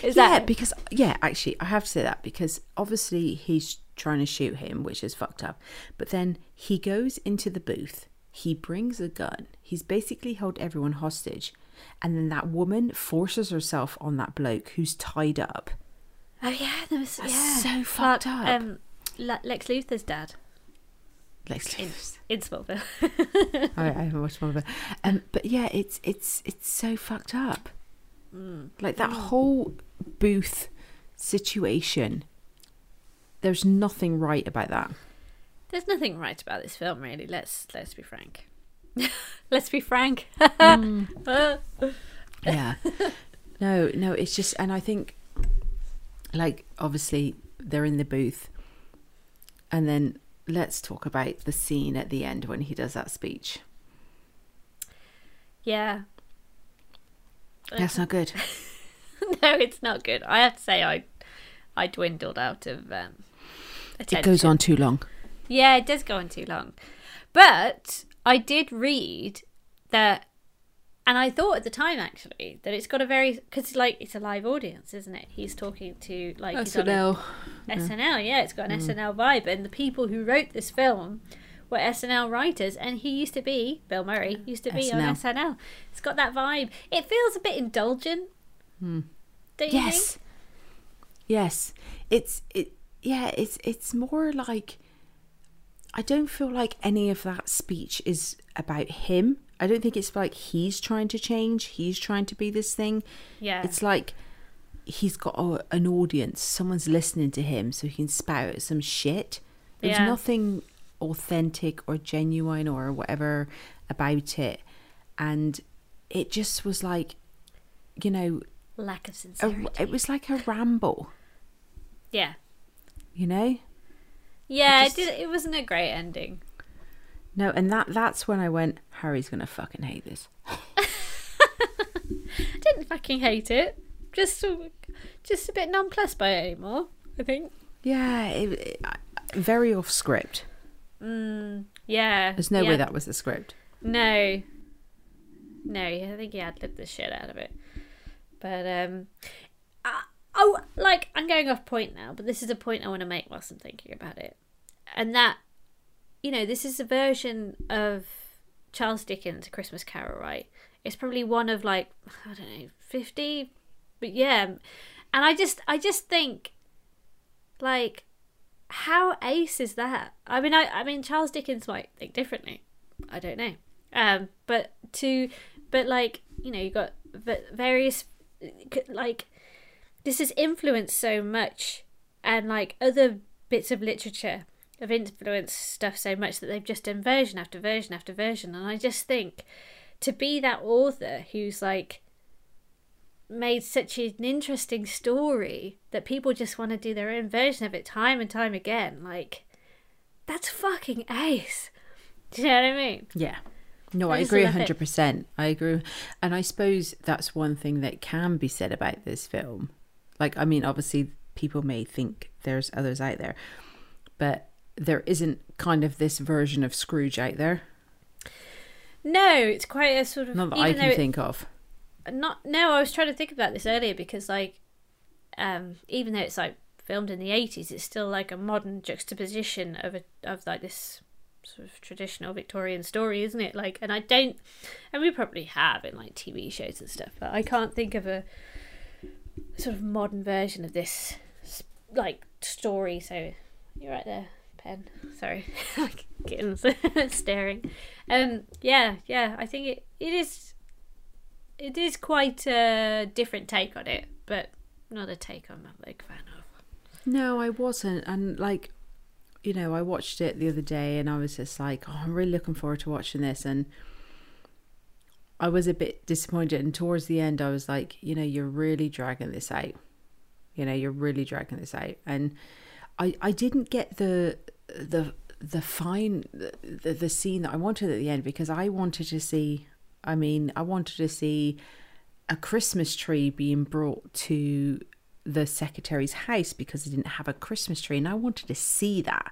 Is yeah, that because yeah, actually, I have to say that because obviously he's trying to shoot him, which is fucked up. But then he goes into the booth. He brings a gun. He's basically held everyone hostage, and then that woman forces herself on that bloke who's tied up. Oh yeah, there was That's yeah. so fucked up. Um, Lex Luthor's dad Lex in, in Smallville. I, I haven't watched it. Um, but yeah, it's it's it's so fucked up. Like that whole booth situation. There's nothing right about that. There's nothing right about this film, really. Let's let's be frank. let's be frank. Mm. yeah no no it's just and i think like obviously they're in the booth and then let's talk about the scene at the end when he does that speech yeah. that's not good no, it's not good. I have to say, I I dwindled out of um, attention. it goes on too long Yeah, it does go on too long. But I did read that, and I thought at the time actually that it's got a very because like it's a live audience, isn't it? He's talking to like he's on a- SNL. SNL, yeah, it's got an mm. SNL vibe, and the people who wrote this film were SNL writers, and he used to be Bill Murray used to be on SNL. SNL. It's got that vibe. It feels a bit indulgent, hmm. don't you yes think? yes it's it yeah it's it's more like i don't feel like any of that speech is about him i don't think it's like he's trying to change he's trying to be this thing Yeah, It's like he's got a, an audience, someone's listening to him, so he can spout out some shit. There's Yeah. nothing authentic or genuine or whatever about it. And it just was like, you know, lack of a, sincerity. it was like a ramble, yeah, you know? yeah. just- It, did, it wasn't a great ending. No, and that that's when I went, Harry's gonna fucking hate this. I didn't fucking hate it. Just, a- just a bit nonplussed by it anymore. I think. Yeah, it, it, very off script. Mm, yeah. There's no yeah. way that was the script. No. No, I think he had lived the shit out of it. But um I, oh like I'm going off point now, but this is a point I want to make whilst I'm thinking about it. And that you know, this is a version of Charles Dickens' Christmas Carol, right? It's probably one of like I don't know, fifty, but yeah, and I just I just think like how ace is that? I mean, I I mean Charles Dickens might think differently. I don't know, um, but to but like you know you got various like this has influenced so much and like other bits of literature have influenced stuff so much that they've just done version after version after version and i just think to be that author who's like made such an interesting story that people just want to do their own version of it time and time again like that's fucking ace do you know what i mean yeah no, I, I agree 100%. It. I agree. And I suppose that's one thing that can be said about this film. Like, I mean, obviously, people may think there's others out there, but there isn't kind of this version of Scrooge out there. No, it's quite a sort of. Not that I can it, think of. Not no, I was trying to think about this earlier because like, um, even though it's like filmed in the eighties, it's still like a modern juxtaposition of a of like this sort of traditional Victorian story, isn't it? Like, and I don't, and we probably have in like TV shows and stuff, but I can't think of a sort of modern version of this like story. So you're right there, pen. Sorry, getting staring. Um, yeah, yeah. I think it it is it is quite a different take on it, but not a take I'm a big fan of. No, I wasn't, and like you know, I watched it the other day and I was just like, oh, I'm really looking forward to watching this. And I was a bit disappointed. And towards the end, I was like, you know, you're really dragging this out. You know, you're really dragging this out. And I, I didn't get the, the, the fine, the, the scene that I wanted at the end because I wanted to see, I mean, I wanted to see a Christmas tree being brought to the secretary's house because he didn't have a Christmas tree. And I wanted to see that.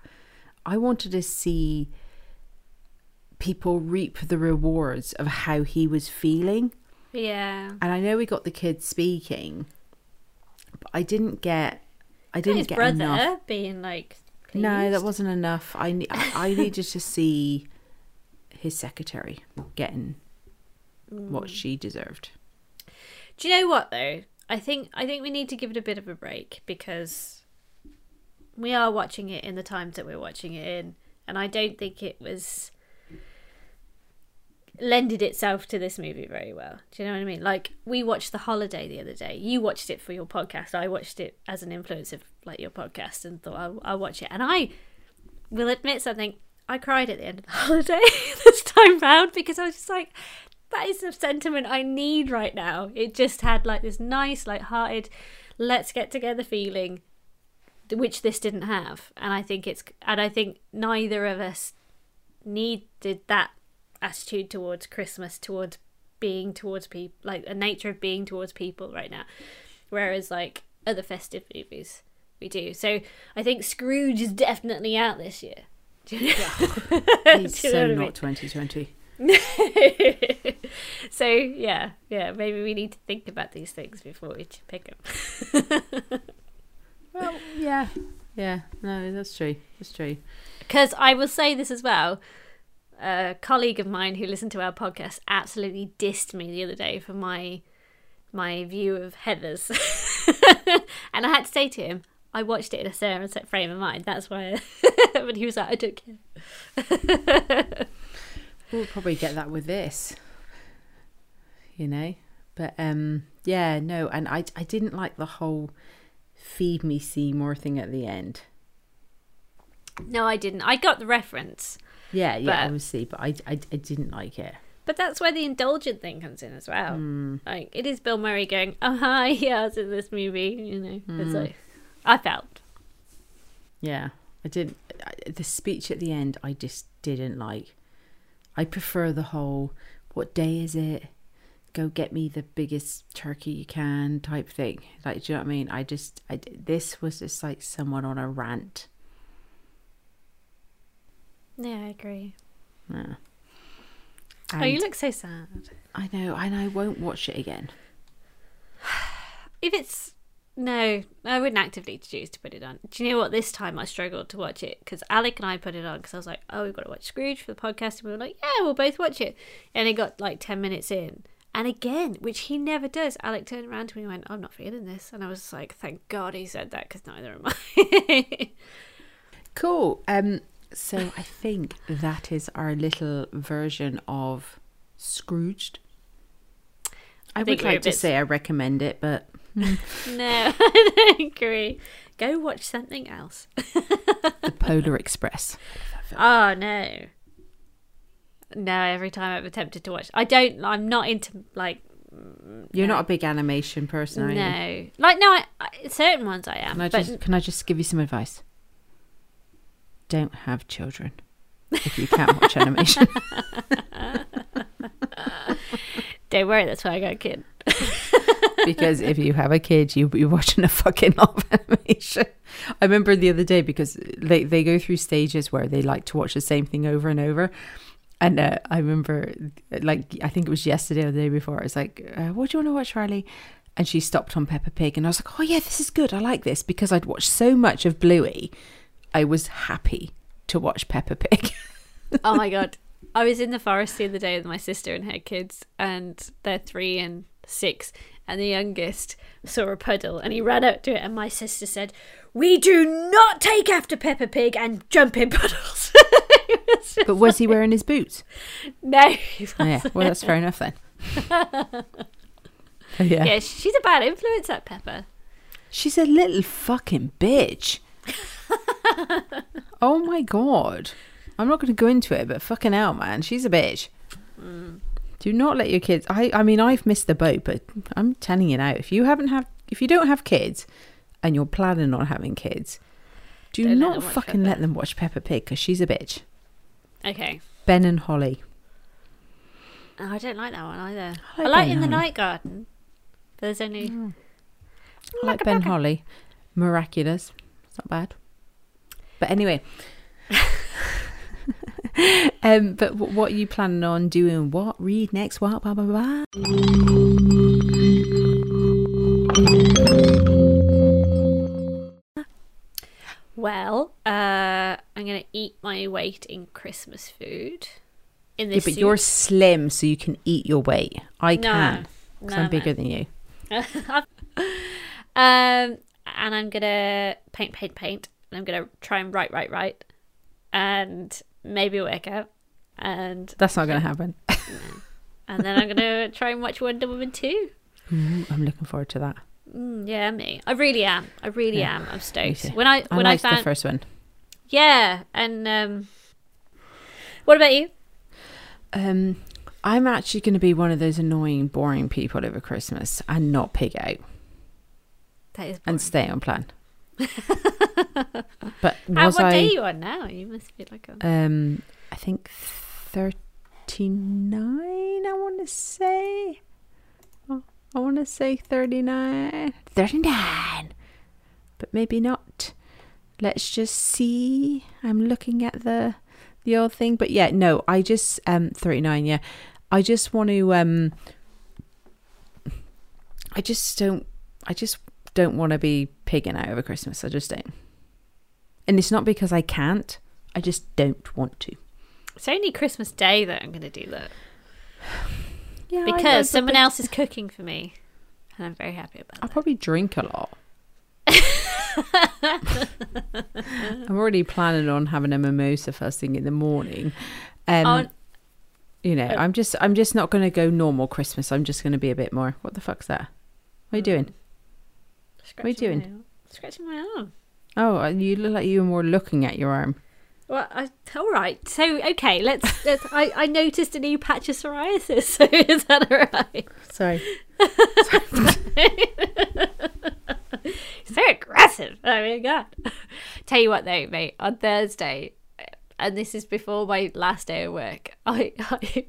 I wanted to see people reap the rewards of how he was feeling. Yeah. And I know we got the kids speaking, but I didn't get. I didn't his get brother enough. being like. Pleased. No, that wasn't enough. I I needed to see his secretary getting mm. what she deserved. Do you know what though? I think I think we need to give it a bit of a break because we are watching it in the times that we're watching it in, and I don't think it was lended itself to this movie very well. Do you know what I mean? Like we watched The Holiday the other day. You watched it for your podcast. I watched it as an influence of like your podcast and thought I'll, I'll watch it. And I will admit something. I cried at the end of the holiday this time round because I was just like, that is the sentiment I need right now. It just had like this nice, like hearted, let's get together feeling, which this didn't have. And I think it's, and I think neither of us needed that attitude towards Christmas, towards being towards people, like a nature of being towards people right now. Whereas like other festive movies, we do. So I think Scrooge is definitely out this year. Do you know? He's so not 2020. so yeah, yeah. Maybe we need to think about these things before we pick them. well, yeah, yeah. No, that's true. That's true. Because I will say this as well. A colleague of mine who listened to our podcast absolutely dissed me the other day for my my view of Heathers, and I had to say to him, I watched it in a certain frame of mind. That's why. but he was like, I don't care. We'll probably get that with this, you know. But um, yeah, no, and I I didn't like the whole feed me Seymour thing at the end. No, I didn't. I got the reference. Yeah, yeah, but, obviously, but I, I I didn't like it. But that's where the indulgent thing comes in as well. Mm. Like it is Bill Murray going, "Oh hi, yeah, I was in this movie." You know, mm. it's like I felt. Yeah, I didn't. The speech at the end, I just didn't like. I prefer the whole what day is it? Go get me the biggest turkey you can type thing. Like, do you know what I mean? I just, I, this was just like someone on a rant. Yeah, I agree. Yeah. And oh, you look so sad. I know, and I won't watch it again. If it's No, I wouldn't actively choose to put it on. Do you know what? This time I struggled to watch it because Alec and I put it on because I was like, "Oh, we've got to watch Scrooge for the podcast," and we were like, "Yeah, we'll both watch it." And it got like ten minutes in, and again, which he never does. Alec turned around to me and went, "I'm not feeling this," and I was like, "Thank God he said that because neither am I." Cool. Um, so I think that is our little version of Scrooged. I, think would like to say I recommend it, but no, I don't agree. Go watch something else. the Polar Express. Oh no. No, every time I've attempted to watch, I don't. I'm not into like mm, You're not a big animation person, are you? no, like no. I, I, certain ones I am, Can I but just can I just give you some advice? Don't have children if you can't watch animation. don't worry. That's why I got a kid. because if you have a kid, you'll be watching a fucking lot of animation. I remember the other day because they they go through stages where they like to watch the same thing over and over. And uh, I remember, like, I think it was yesterday or the day before. I was like, uh, "What do you want to watch, Riley?" And she stopped on Peppa Pig, and I was like, "Oh yeah, this is good. I like this because I'd watched so much of Bluey. I was happy to watch Peppa Pig." oh my god, I was in the forest the other day with my sister and her kids, and they're three and six. And the youngest saw a puddle and he ran up to it, and my sister said, "We do not take after Peppa Pig and jump in puddles." Was but was he wearing his boots? No, Oh, yeah, well, that's fair enough then. Oh, yeah. Yeah, she's a bad influence, that Peppa. She's a little fucking bitch. oh my god. I'm not going to go into it, but fucking hell, man. She's a bitch. Mm. Do not let your kids. I, I mean, I've missed the boat, but I'm telling you now, if you haven't have, if you don't have kids, and you're planning on having kids, do Don't not watch fucking Peppa. let them watch Peppa Pig because she's a bitch. Okay. Ben and Holly. Oh, I don't like that one either. I I like like, Ben In the Holly. Night Garden. But there's only. Mm. I like Ben Holly. Miraculous. It's not bad. But anyway. um, but wh- what are you planning on doing? What? Read next? What? Blah, blah, blah. Well, uh, I'm going to eat my weight in Christmas food. In Yeah, this but suit. you're slim, so you can eat your weight. I No. can. Because No, I'm bigger no. than you. um, and I'm gonna paint, paint, paint. And I'm gonna try and write, write, write, and maybe it'll work out. And That's not to happen. and then I'm gonna try and watch Wonder Woman two. Ooh, I'm looking forward to that. Mm, yeah, me. I really am. I really Yeah, am. I'm stoked. When I I when I liked found the first one. yeah, and um, what about you? Um, I'm actually going to be one of those annoying, boring people over Christmas and not pig out That is. and stay on plan. but How, was what I? day are you on now? You must be like a. Um, I think thirty-nine. I want to say. Oh, I want to say thirty-nine. Thirty-nine, but maybe not. Let's just see. I'm looking at the the old thing, but yeah, no. I just um thirty-nine. Yeah, I just want to um. I just don't. I just don't want to be pigging out over Christmas. I just don't. And it's not because I can't. I just don't want to. It's only Christmas Day that I'm going to do that Yeah, because someone else is cooking for me, and I'm very happy about I'll that. probably drink a lot. I'm already planning on having a mimosa first thing in the morning. Um, Oh, you know, uh, I'm just, I'm just not going to go normal Christmas. I'm just going to be a bit more. What the fuck's that? What are you doing? Scratching What are you doing? Scratching my arm. Oh, uh, you look like you were more looking at your arm. Well, I, all right. So, okay, let's. let's I, I noticed a new patch of psoriasis. So is that all right? Sorry. so aggressive. Oh my god. Tell you what though, mate. On Thursday, and this is before my last day of work, I I,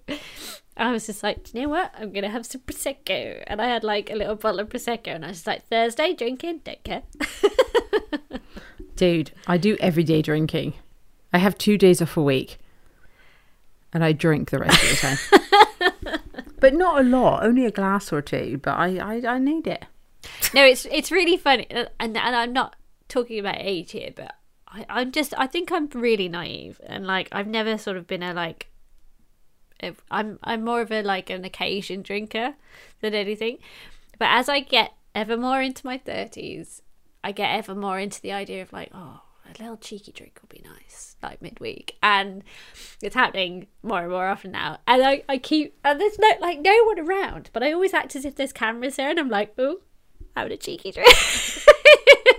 I was just like, you know what? I'm gonna have some prosecco, and I had like a little bottle of prosecco, and I was just like, Thursday drinking, don't care. Dude, I do everyday drinking. I have two days off a week. And I drink the rest of the time. but not a lot, only a glass or two. But I, I, I need it. no, it's it's really funny, and and I'm not talking about age here, but I, I'm just I think I'm really naive, and like I've never sort of been a like. I'm I'm more of a like an occasion drinker than anything, but as I get ever more into my thirties, I get ever more into the idea of like oh a little cheeky drink would be nice like midweek, and it's happening more and more often now. And I, I keep and there's no like no one around, but I always act as if there's cameras there, and I'm like, oh, having a cheeky drink.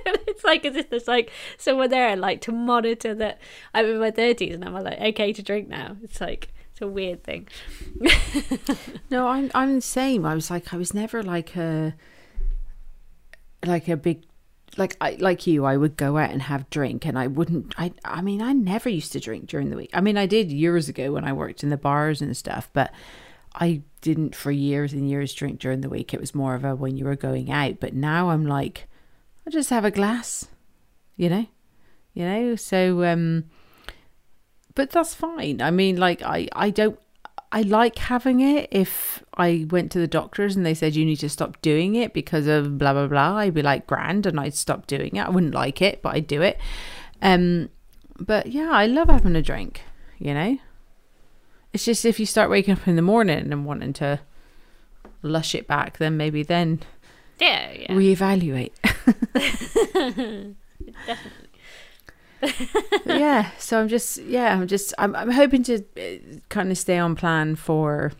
it's like as if there's like someone there like to monitor that I'm in my thirties and I'm like okay to drink now. It's like it's a weird thing. No, I'm I'm the same. I was like I was never like a like a big like I like you. I would go out and have drink, and I wouldn't. I I mean, I never used to drink during the week. I mean, I did years ago when I worked in the bars and stuff, but I didn't for years and years drink during the week. It was more of a when you were going out. But now I'm like, I just have a glass, you know, you know. So um, but that's fine. I mean, like I I don't I like having it if I went to the doctors and they said you need to stop doing it because of blah blah blah. I'd be like grand and I'd stop doing it. I wouldn't like it, but I'd do it. Um but yeah, I love having a drink, you know? It's just if you start waking up in the morning and wanting to lush it back, then maybe then Yeah, er yeah. reevaluate. Definitely. yeah so i'm just yeah i'm just i'm, I'm hoping to uh, kind of stay on plan for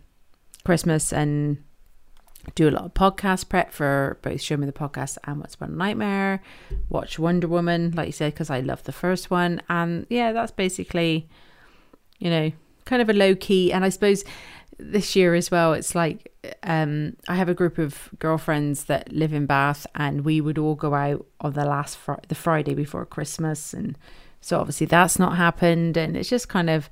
christmas and do a lot of podcast prep for both show me the podcast and what's a nightmare watch wonder woman like you said because i love the first one and yeah that's basically you know kind of a low key and i suppose this year as well it's like um i have a group of girlfriends that live in bath and we would all go out on the last fr- the friday before christmas and so obviously that's not happened and it's just kind of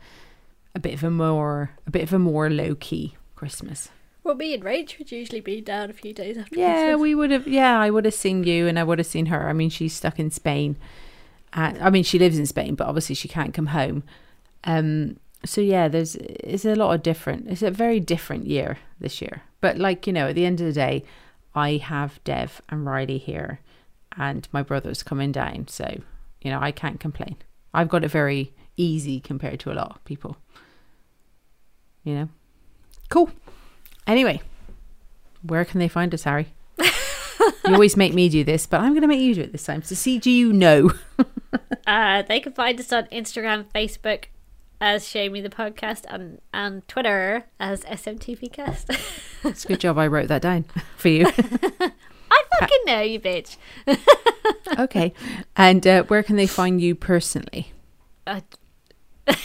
a bit of a more a bit of a more low key christmas. Well, me and Rach would usually be down a few days after yeah Christmas. we would have yeah i would have seen you and i would have seen her. I mean she's stuck in spain. And i mean she lives in spain but obviously she can't come home. Um so yeah there's it's a lot of different it's a very different year this year. But like you know at the end of the day i have dev and riley here and my brother's coming down so you know i can't complain. I've got it very easy compared to a lot of people. You know? Cool. Anyway where can they find us harry? You always make me do this but i'm going to make you do it this time. So see do you know Uh, they can find us on Instagram, Facebook as Show Me the Podcast, and, and Twitter as SMTVcast. it's a good job i wrote that down for you I fucking know you, bitch. okay and uh, where can they find you personally Uh, well,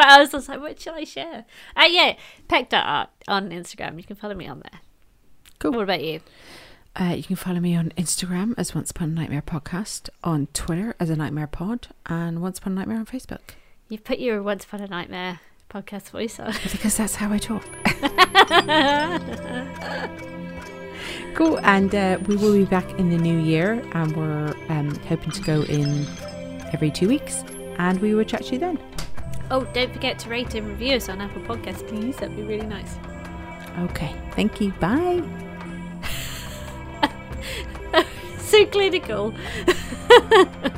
I was just like, what shall I share? Uh, yeah, peck.art on Instagram. You can follow me on there. Cool. What about you? Uh, you can follow me on Instagram as Once Upon a Nightmare Podcast, on Twitter as a Nightmare Pod, and Once Upon a Nightmare on Facebook. You've put your Once Upon a Nightmare podcast voice on. Because that's how I talk. cool, and uh, we will be back in the new year, and we're um, hoping to go in every two weeks, and we will chat to you then. oh, don't forget to rate and review us on Apple Podcasts, please. That'd be really nice. Okay, thank you. Bye. So clinical.